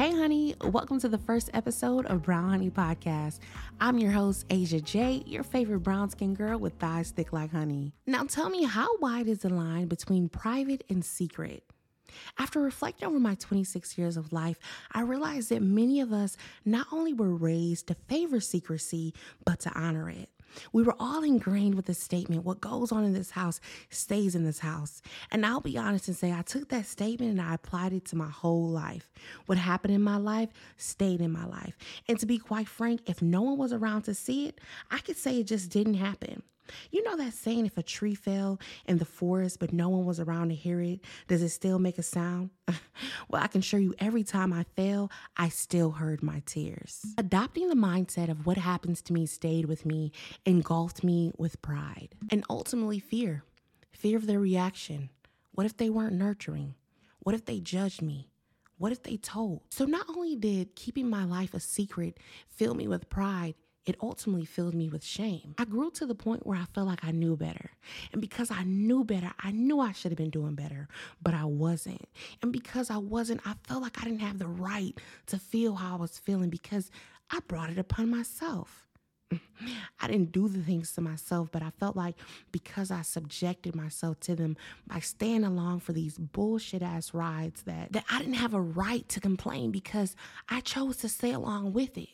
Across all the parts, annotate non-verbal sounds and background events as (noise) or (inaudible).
Hey, honey, welcome to the first episode of Brown Honey Podcast. I'm your host, Asia J, your favorite brown skin girl with thighs thick like honey. Now, tell me, how wide is the line between private and secret? After reflecting over my 26 years of life, I realized that many of us not only were raised to favor secrecy, but to honor it. We were all ingrained with the statement what goes on in this house stays in this house. And I'll be honest and say I took that statement and I applied it to my whole life. What happened in my life stayed in my life. And to be quite frank, if no one was around to see it, I could say it just didn't happen. You know that saying, if a tree fell in the forest but no one was around to hear it, does it still make a sound? (laughs) well, I can assure you, every time I fell, I still heard my tears. Adopting the mindset of what happens to me stayed with me, engulfed me with pride, and ultimately fear fear of their reaction. What if they weren't nurturing? What if they judged me? What if they told? So, not only did keeping my life a secret fill me with pride, it ultimately filled me with shame. I grew to the point where I felt like I knew better. And because I knew better, I knew I should have been doing better, but I wasn't. And because I wasn't, I felt like I didn't have the right to feel how I was feeling because I brought it upon myself. I didn't do the things to myself, but I felt like because I subjected myself to them by staying along for these bullshit ass rides that, that I didn't have a right to complain because I chose to stay along with it.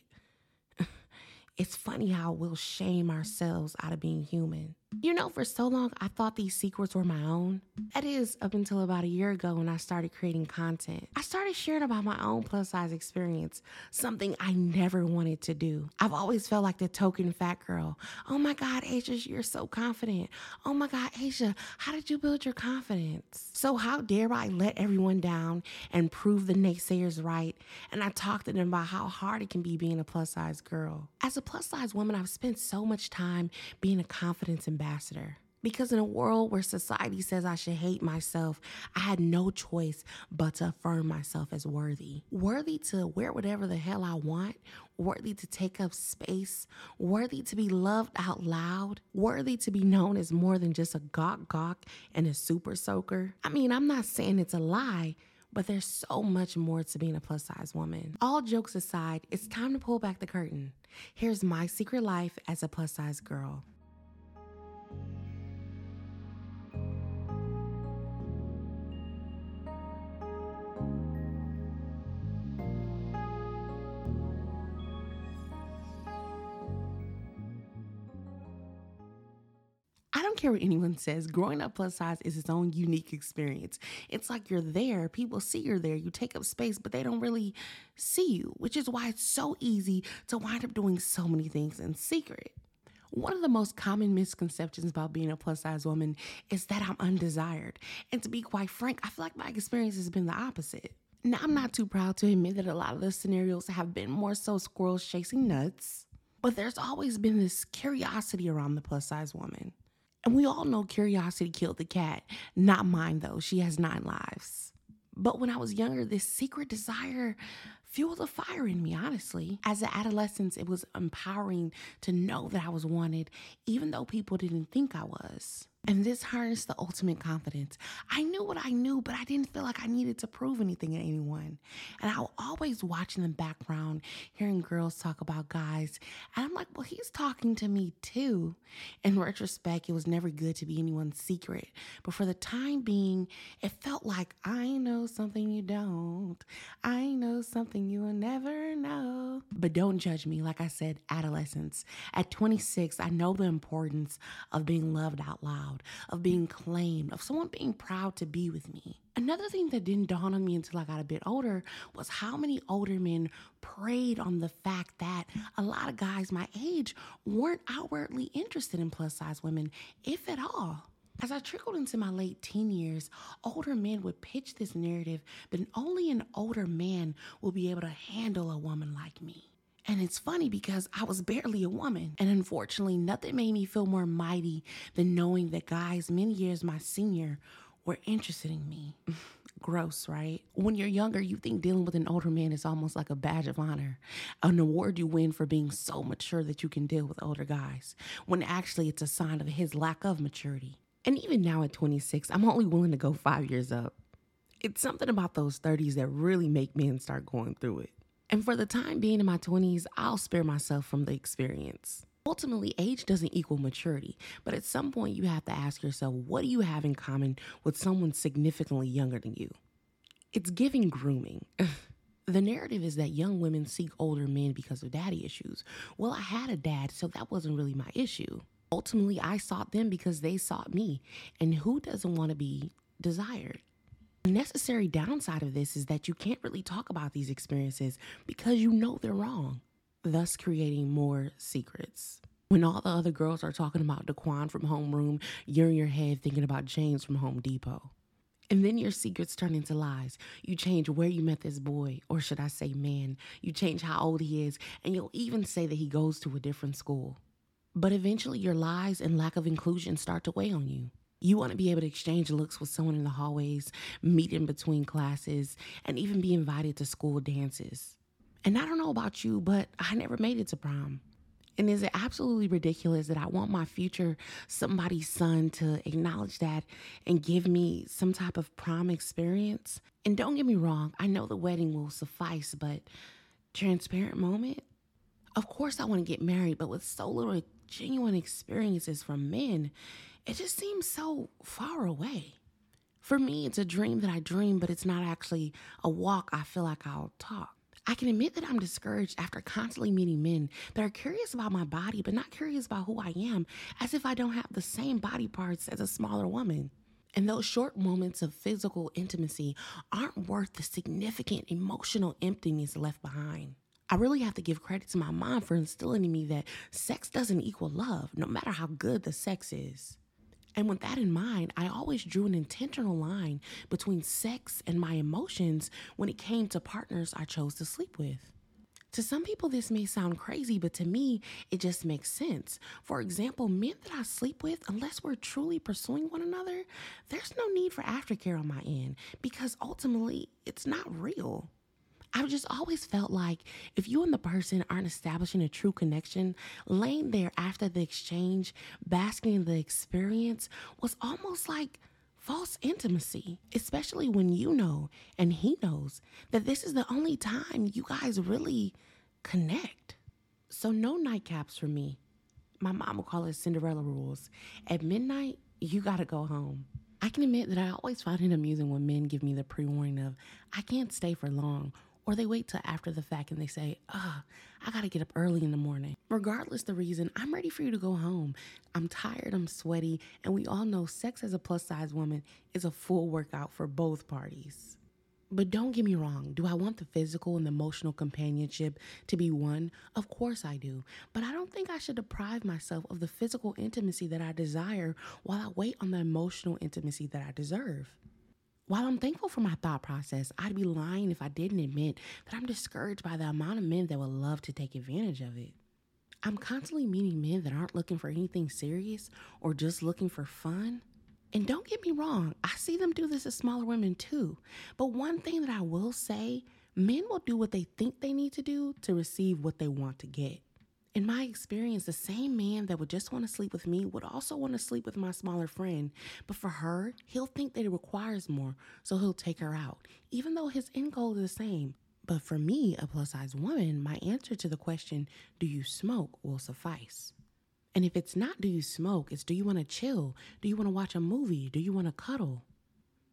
It's funny how we'll shame ourselves out of being human. You know, for so long, I thought these secrets were my own. That is, up until about a year ago when I started creating content. I started sharing about my own plus size experience, something I never wanted to do. I've always felt like the token fat girl. Oh my God, Asia, you're so confident. Oh my God, Asia, how did you build your confidence? So, how dare I let everyone down and prove the naysayers right? And I talked to them about how hard it can be being a plus size girl. As a plus size woman, I've spent so much time being a confidence ambassador ambassador. Because in a world where society says I should hate myself, I had no choice but to affirm myself as worthy. Worthy to wear whatever the hell I want, worthy to take up space, worthy to be loved out loud, worthy to be known as more than just a gawk gawk and a super soaker. I mean, I'm not saying it's a lie. But there's so much more to being a plus size woman. All jokes aside, it's time to pull back the curtain. Here's my secret life as a plus size girl. Don't care what anyone says, growing up plus size is its own unique experience. It's like you're there, people see you're there, you take up space, but they don't really see you, which is why it's so easy to wind up doing so many things in secret. One of the most common misconceptions about being a plus size woman is that I'm undesired. And to be quite frank, I feel like my experience has been the opposite. Now, I'm not too proud to admit that a lot of the scenarios have been more so squirrels chasing nuts, but there's always been this curiosity around the plus size woman. And we all know curiosity killed the cat. Not mine, though. She has nine lives. But when I was younger, this secret desire fueled a fire in me, honestly. As an adolescent, it was empowering to know that I was wanted, even though people didn't think I was. And this harnessed the ultimate confidence. I knew what I knew, but I didn't feel like I needed to prove anything to anyone. And I was always watching in the background, hearing girls talk about guys. And I'm like, well, he's talking to me too. In retrospect, it was never good to be anyone's secret. But for the time being, it felt like I know something you don't. I know something you will never know. But don't judge me. Like I said, adolescence. At 26, I know the importance of being loved out loud proud, of being claimed, of someone being proud to be with me. Another thing that didn't dawn on me until I got a bit older was how many older men preyed on the fact that a lot of guys my age weren't outwardly interested in plus size women, if at all. As I trickled into my late teen years, older men would pitch this narrative that only an older man will be able to handle a woman like me. And it's funny because I was barely a woman. And unfortunately, nothing made me feel more mighty than knowing that guys many years my senior were interested in me. (laughs) Gross, right? When you're younger, you think dealing with an older man is almost like a badge of honor, an award you win for being so mature that you can deal with older guys, when actually it's a sign of his lack of maturity. And even now at 26, I'm only willing to go five years up. It's something about those 30s that really make men start going through it. And for the time being in my 20s, I'll spare myself from the experience. Ultimately, age doesn't equal maturity, but at some point you have to ask yourself what do you have in common with someone significantly younger than you? It's giving grooming. (laughs) the narrative is that young women seek older men because of daddy issues. Well, I had a dad, so that wasn't really my issue. Ultimately, I sought them because they sought me. And who doesn't want to be desired? Necessary downside of this is that you can't really talk about these experiences because you know they're wrong, thus creating more secrets. When all the other girls are talking about Daquan from homeroom, you're in your head thinking about James from Home Depot. And then your secrets turn into lies. You change where you met this boy, or should I say man. You change how old he is, and you'll even say that he goes to a different school. But eventually, your lies and lack of inclusion start to weigh on you. You want to be able to exchange looks with someone in the hallways, meet in between classes, and even be invited to school dances. And I don't know about you, but I never made it to prom. And is it absolutely ridiculous that I want my future somebody's son to acknowledge that and give me some type of prom experience? And don't get me wrong, I know the wedding will suffice, but transparent moment? Of course, I want to get married, but with so little genuine experiences from men, it just seems so far away. For me, it's a dream that I dream, but it's not actually a walk I feel like I'll talk. I can admit that I'm discouraged after constantly meeting men that are curious about my body, but not curious about who I am, as if I don't have the same body parts as a smaller woman. And those short moments of physical intimacy aren't worth the significant emotional emptiness left behind. I really have to give credit to my mom for instilling in me that sex doesn't equal love, no matter how good the sex is. And with that in mind, I always drew an intentional line between sex and my emotions when it came to partners I chose to sleep with. To some people, this may sound crazy, but to me, it just makes sense. For example, men that I sleep with, unless we're truly pursuing one another, there's no need for aftercare on my end because ultimately it's not real. I've just always felt like if you and the person aren't establishing a true connection, laying there after the exchange, basking in the experience was almost like false intimacy, especially when you know and he knows that this is the only time you guys really connect. So, no nightcaps for me. My mom would call it Cinderella rules. At midnight, you gotta go home. I can admit that I always find it amusing when men give me the pre warning of, I can't stay for long or they wait till after the fact and they say, ah, oh, I gotta get up early in the morning. Regardless the reason, I'm ready for you to go home. I'm tired, I'm sweaty, and we all know sex as a plus size woman is a full workout for both parties. But don't get me wrong, do I want the physical and the emotional companionship to be one? Of course I do. But I don't think I should deprive myself of the physical intimacy that I desire while I wait on the emotional intimacy that I deserve. While I'm thankful for my thought process, I'd be lying if I didn't admit that I'm discouraged by the amount of men that would love to take advantage of it. I'm constantly meeting men that aren't looking for anything serious or just looking for fun. And don't get me wrong, I see them do this to smaller women too. But one thing that I will say men will do what they think they need to do to receive what they want to get. In my experience, the same man that would just want to sleep with me would also want to sleep with my smaller friend. But for her, he'll think that it requires more, so he'll take her out, even though his end goal is the same. But for me, a plus size woman, my answer to the question, do you smoke, will suffice. And if it's not do you smoke, it's do you want to chill? Do you want to watch a movie? Do you want to cuddle?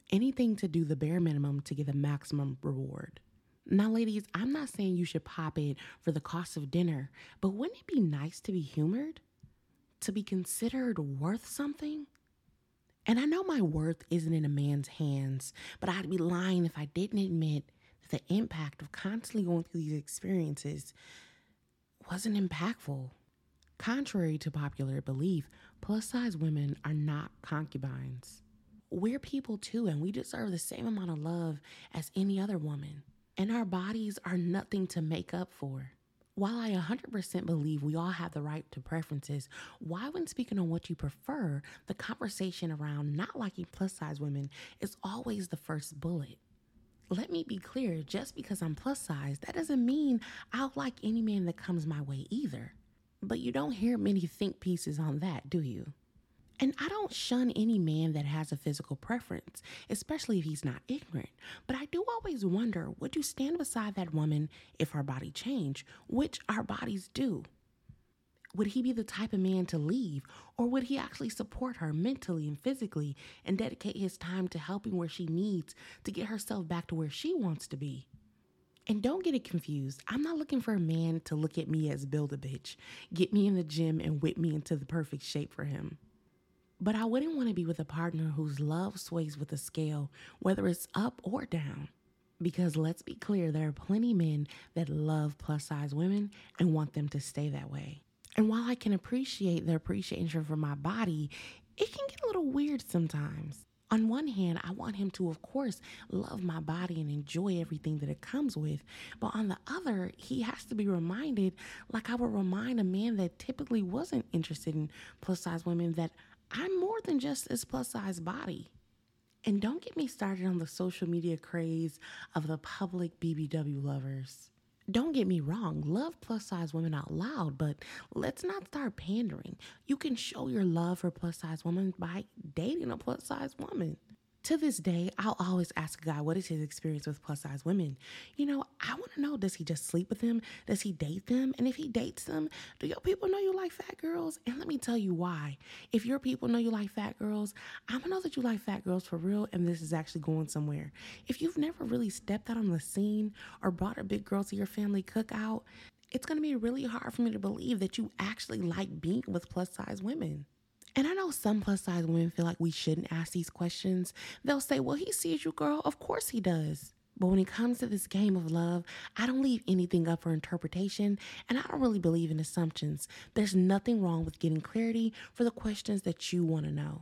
Anything to do the bare minimum to get the maximum reward. Now, ladies, I'm not saying you should pop it for the cost of dinner, but wouldn't it be nice to be humored? To be considered worth something? And I know my worth isn't in a man's hands, but I'd be lying if I didn't admit that the impact of constantly going through these experiences wasn't impactful. Contrary to popular belief, plus size women are not concubines. We're people too, and we deserve the same amount of love as any other woman and our bodies are nothing to make up for. While I 100% believe we all have the right to preferences, why, when speaking on what you prefer, the conversation around not liking plus size women is always the first bullet? Let me be clear just because I'm plus size, that doesn't mean I'll like any man that comes my way either. But you don't hear many think pieces on that, do you? And I don't shun any man that has a physical preference, especially if he's not ignorant. But I do always wonder would you stand beside that woman if her body changed, which our bodies do? Would he be the type of man to leave, or would he actually support her mentally and physically and dedicate his time to helping where she needs to get herself back to where she wants to be? And don't get it confused. I'm not looking for a man to look at me as build a bitch, get me in the gym, and whip me into the perfect shape for him. But I wouldn't want to be with a partner whose love sways with the scale, whether it's up or down. Because let's be clear, there are plenty men that love plus size women and want them to stay that way. And while I can appreciate their appreciation for my body, it can get a little weird sometimes. On one hand, I want him to, of course, love my body and enjoy everything that it comes with. But on the other, he has to be reminded, like I would remind a man that typically wasn't interested in plus size women, that I'm more than just this plus size body. And don't get me started on the social media craze of the public BBW lovers. Don't get me wrong, love plus size women out loud, but let's not start pandering. You can show your love for plus size women by dating a plus size woman. To this day, I'll always ask a guy what is his experience with plus size women. You know, I want to know does he just sleep with them? Does he date them? And if he dates them, do your people know you like fat girls? And let me tell you why. If your people know you like fat girls, I'm gonna know that you like fat girls for real and this is actually going somewhere. If you've never really stepped out on the scene or brought a big girl to your family cookout, it's gonna be really hard for me to believe that you actually like being with plus size women. And I know some plus size women feel like we shouldn't ask these questions. They'll say, Well, he sees you, girl. Of course he does. But when it comes to this game of love, I don't leave anything up for interpretation, and I don't really believe in assumptions. There's nothing wrong with getting clarity for the questions that you want to know.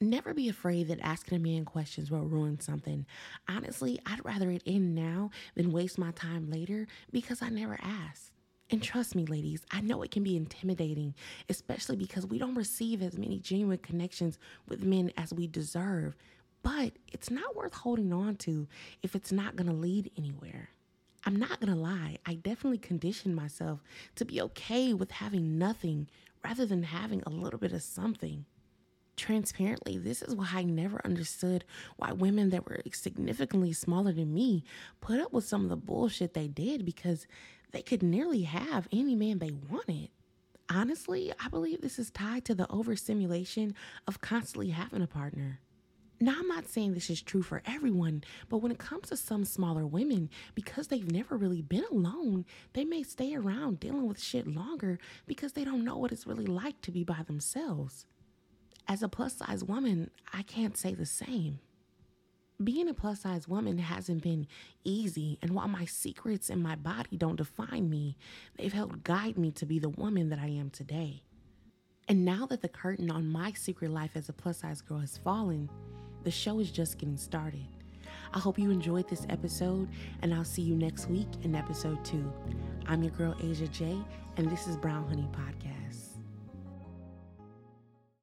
Never be afraid that asking a man questions will ruin something. Honestly, I'd rather it end now than waste my time later because I never asked. And trust me, ladies, I know it can be intimidating, especially because we don't receive as many genuine connections with men as we deserve. But it's not worth holding on to if it's not going to lead anywhere. I'm not going to lie, I definitely conditioned myself to be okay with having nothing rather than having a little bit of something. Transparently, this is why I never understood why women that were significantly smaller than me put up with some of the bullshit they did because they could nearly have any man they wanted. Honestly, I believe this is tied to the overstimulation of constantly having a partner. Now, I'm not saying this is true for everyone, but when it comes to some smaller women, because they've never really been alone, they may stay around dealing with shit longer because they don't know what it's really like to be by themselves. As a plus size woman, I can't say the same. Being a plus size woman hasn't been easy, and while my secrets and my body don't define me, they've helped guide me to be the woman that I am today. And now that the curtain on my secret life as a plus size girl has fallen, the show is just getting started. I hope you enjoyed this episode, and I'll see you next week in episode two. I'm your girl, Asia J, and this is Brown Honey Podcast.